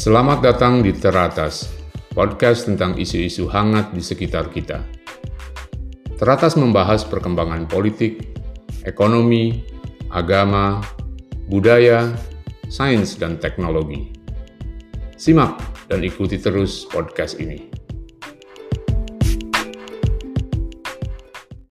Selamat datang di Teratas, podcast tentang isu-isu hangat di sekitar kita. Teratas membahas perkembangan politik, ekonomi, agama, budaya, sains, dan teknologi. Simak dan ikuti terus podcast ini.